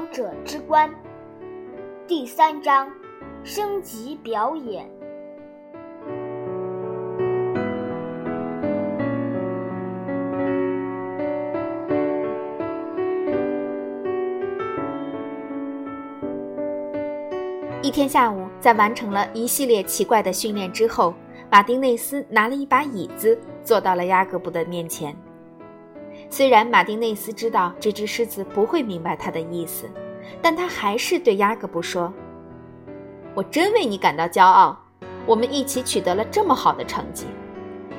王者之冠第三章升级表演。一天下午，在完成了一系列奇怪的训练之后，马丁内斯拿了一把椅子，坐到了雅各布的面前。虽然马丁内斯知道这只狮子不会明白他的意思，但他还是对雅各布说：“我真为你感到骄傲，我们一起取得了这么好的成绩。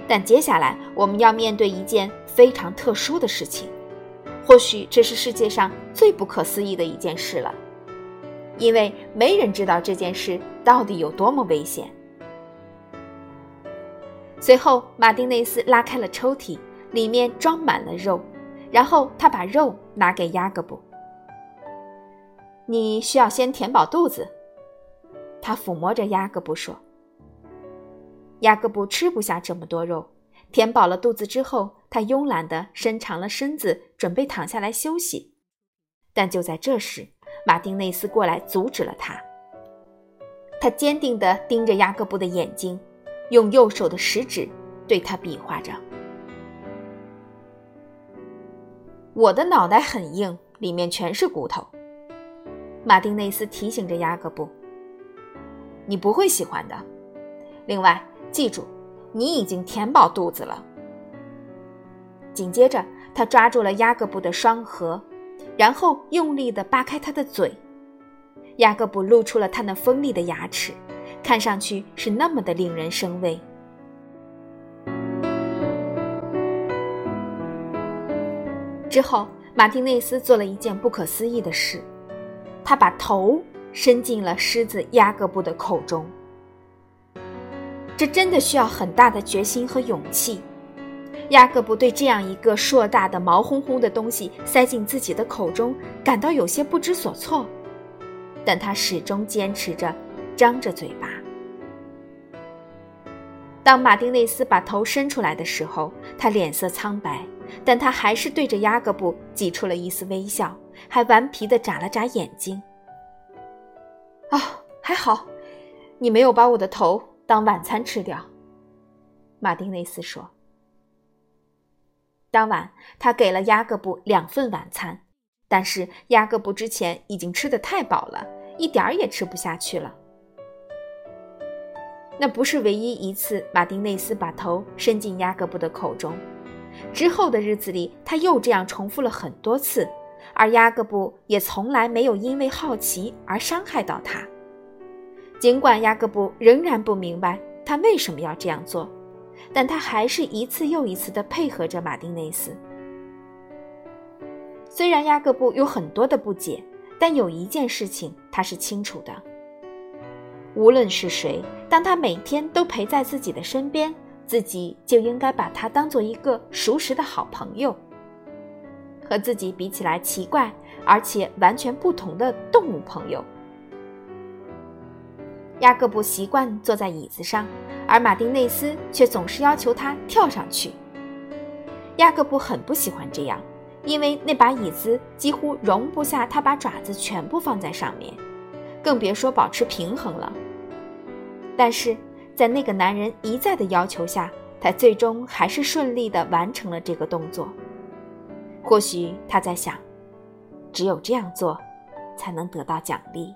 但接下来我们要面对一件非常特殊的事情，或许这是世界上最不可思议的一件事了，因为没人知道这件事到底有多么危险。”随后，马丁内斯拉开了抽屉。里面装满了肉，然后他把肉拿给雅各布。你需要先填饱肚子，他抚摸着雅各布说。雅各布吃不下这么多肉，填饱了肚子之后，他慵懒地伸长了身子，准备躺下来休息。但就在这时，马丁内斯过来阻止了他。他坚定地盯着雅各布的眼睛，用右手的食指对他比划着。我的脑袋很硬，里面全是骨头。马丁内斯提醒着雅各布：“你不会喜欢的。另外，记住，你已经填饱肚子了。”紧接着，他抓住了雅各布的双颌，然后用力地扒开他的嘴。雅各布露出了他那锋利的牙齿，看上去是那么的令人生畏。之后，马丁内斯做了一件不可思议的事，他把头伸进了狮子雅各布的口中。这真的需要很大的决心和勇气。雅各布对这样一个硕大的毛烘烘的东西塞进自己的口中感到有些不知所措，但他始终坚持着，张着嘴巴。当马丁内斯把头伸出来的时候，他脸色苍白。但他还是对着雅各布挤出了一丝微笑，还顽皮地眨了眨眼睛。哦，还好，你没有把我的头当晚餐吃掉。”马丁内斯说。当晚，他给了雅各布两份晚餐，但是雅各布之前已经吃得太饱了，一点儿也吃不下去了。那不是唯一一次，马丁内斯把头伸进雅各布的口中。之后的日子里，他又这样重复了很多次，而雅各布也从来没有因为好奇而伤害到他。尽管雅各布仍然不明白他为什么要这样做，但他还是一次又一次地配合着马丁内斯。虽然雅各布有很多的不解，但有一件事情他是清楚的：无论是谁，当他每天都陪在自己的身边。自己就应该把他当做一个熟识的好朋友。和自己比起来奇怪而且完全不同的动物朋友。雅各布习惯坐在椅子上，而马丁内斯却总是要求他跳上去。雅各布很不喜欢这样，因为那把椅子几乎容不下他把爪子全部放在上面，更别说保持平衡了。但是。在那个男人一再的要求下，他最终还是顺利的完成了这个动作。或许他在想，只有这样做，才能得到奖励。